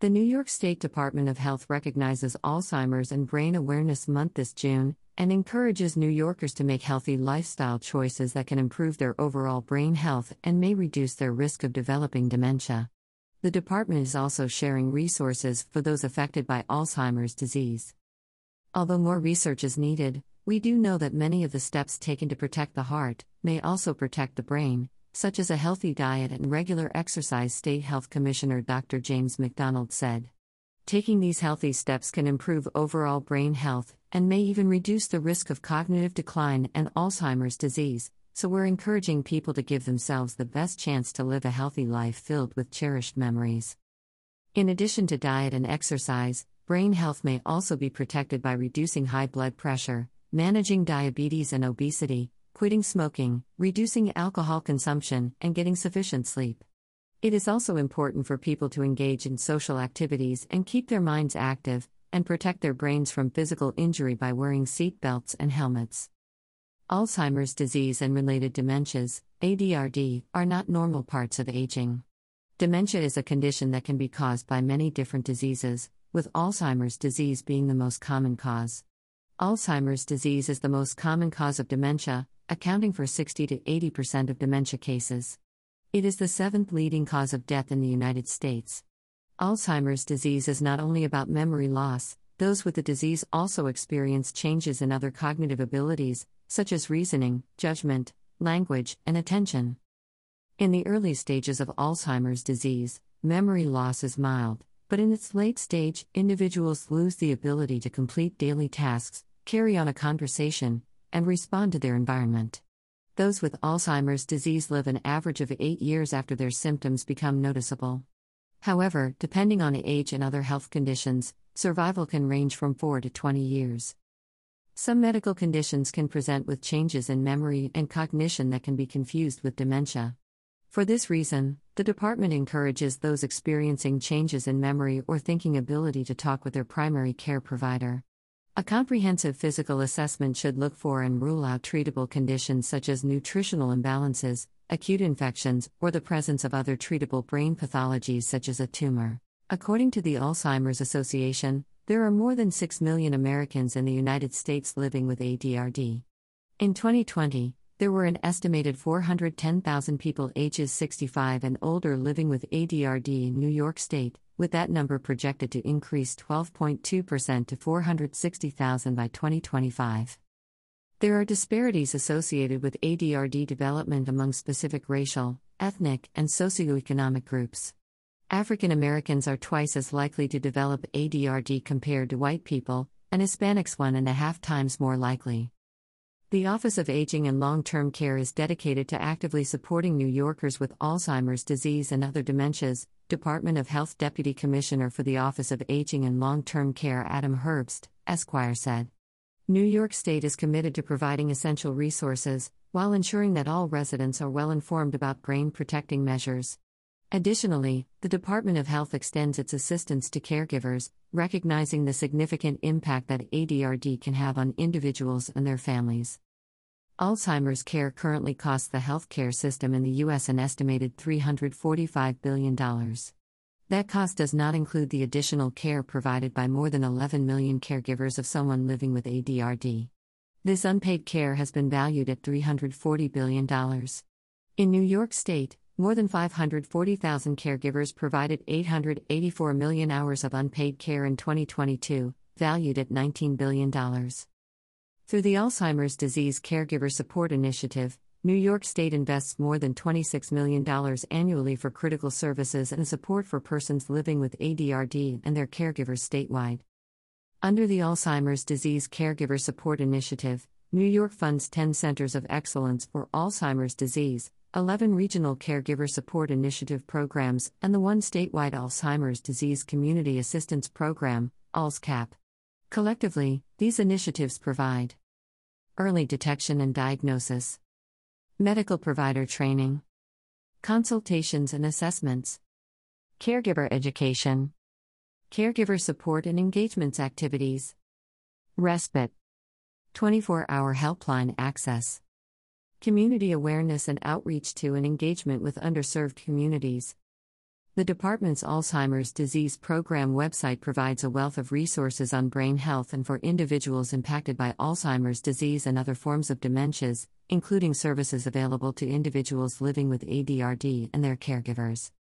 The New York State Department of Health recognizes Alzheimer's and Brain Awareness Month this June and encourages New Yorkers to make healthy lifestyle choices that can improve their overall brain health and may reduce their risk of developing dementia. The department is also sharing resources for those affected by Alzheimer's disease. Although more research is needed, we do know that many of the steps taken to protect the heart may also protect the brain, such as a healthy diet and regular exercise, State Health Commissioner Dr. James McDonald said. Taking these healthy steps can improve overall brain health and may even reduce the risk of cognitive decline and Alzheimer's disease, so we're encouraging people to give themselves the best chance to live a healthy life filled with cherished memories. In addition to diet and exercise, brain health may also be protected by reducing high blood pressure, managing diabetes and obesity, quitting smoking, reducing alcohol consumption, and getting sufficient sleep. It is also important for people to engage in social activities and keep their minds active, and protect their brains from physical injury by wearing seat belts and helmets. Alzheimer's disease and related dementias, ADRD, are not normal parts of aging. Dementia is a condition that can be caused by many different diseases, with Alzheimer's disease being the most common cause. Alzheimer's disease is the most common cause of dementia, accounting for 60 to 80% of dementia cases. It is the seventh leading cause of death in the United States. Alzheimer's disease is not only about memory loss, those with the disease also experience changes in other cognitive abilities, such as reasoning, judgment, language, and attention. In the early stages of Alzheimer's disease, memory loss is mild, but in its late stage, individuals lose the ability to complete daily tasks, carry on a conversation, and respond to their environment. Those with Alzheimer's disease live an average of eight years after their symptoms become noticeable. However, depending on age and other health conditions, survival can range from 4 to 20 years. Some medical conditions can present with changes in memory and cognition that can be confused with dementia. For this reason, the department encourages those experiencing changes in memory or thinking ability to talk with their primary care provider. A comprehensive physical assessment should look for and rule out treatable conditions such as nutritional imbalances, acute infections, or the presence of other treatable brain pathologies such as a tumor. According to the Alzheimer's Association, there are more than 6 million Americans in the United States living with ADRD. In 2020, there were an estimated 410,000 people ages 65 and older living with ADRD in New York State, with that number projected to increase 12.2% to 460,000 by 2025. There are disparities associated with ADRD development among specific racial, ethnic, and socioeconomic groups. African Americans are twice as likely to develop ADRD compared to white people, and Hispanics one and a half times more likely. The Office of Aging and Long Term Care is dedicated to actively supporting New Yorkers with Alzheimer's disease and other dementias. Department of Health Deputy Commissioner for the Office of Aging and Long Term Care Adam Herbst, Esquire said. New York State is committed to providing essential resources, while ensuring that all residents are well informed about brain protecting measures. Additionally, the Department of Health extends its assistance to caregivers, recognizing the significant impact that ADRD can have on individuals and their families. Alzheimer's care currently costs the healthcare system in the U.S. an estimated $345 billion. That cost does not include the additional care provided by more than 11 million caregivers of someone living with ADRD. This unpaid care has been valued at $340 billion. In New York State, more than 540,000 caregivers provided 884 million hours of unpaid care in 2022, valued at $19 billion. Through the Alzheimer's Disease Caregiver Support Initiative, New York State invests more than $26 million annually for critical services and support for persons living with ADRD and their caregivers statewide. Under the Alzheimer's Disease Caregiver Support Initiative, New York funds 10 centers of excellence for Alzheimer's disease, 11 regional caregiver support initiative programs, and the one statewide Alzheimer's disease community assistance program, ALZCAP. Collectively, these initiatives provide early detection and diagnosis, medical provider training, consultations and assessments, caregiver education, caregiver support and engagements activities, respite, 24 hour helpline access community awareness and outreach to and engagement with underserved communities. The department's Alzheimer's disease program website provides a wealth of resources on brain health and for individuals impacted by Alzheimer's disease and other forms of dementias, including services available to individuals living with ADRD and their caregivers.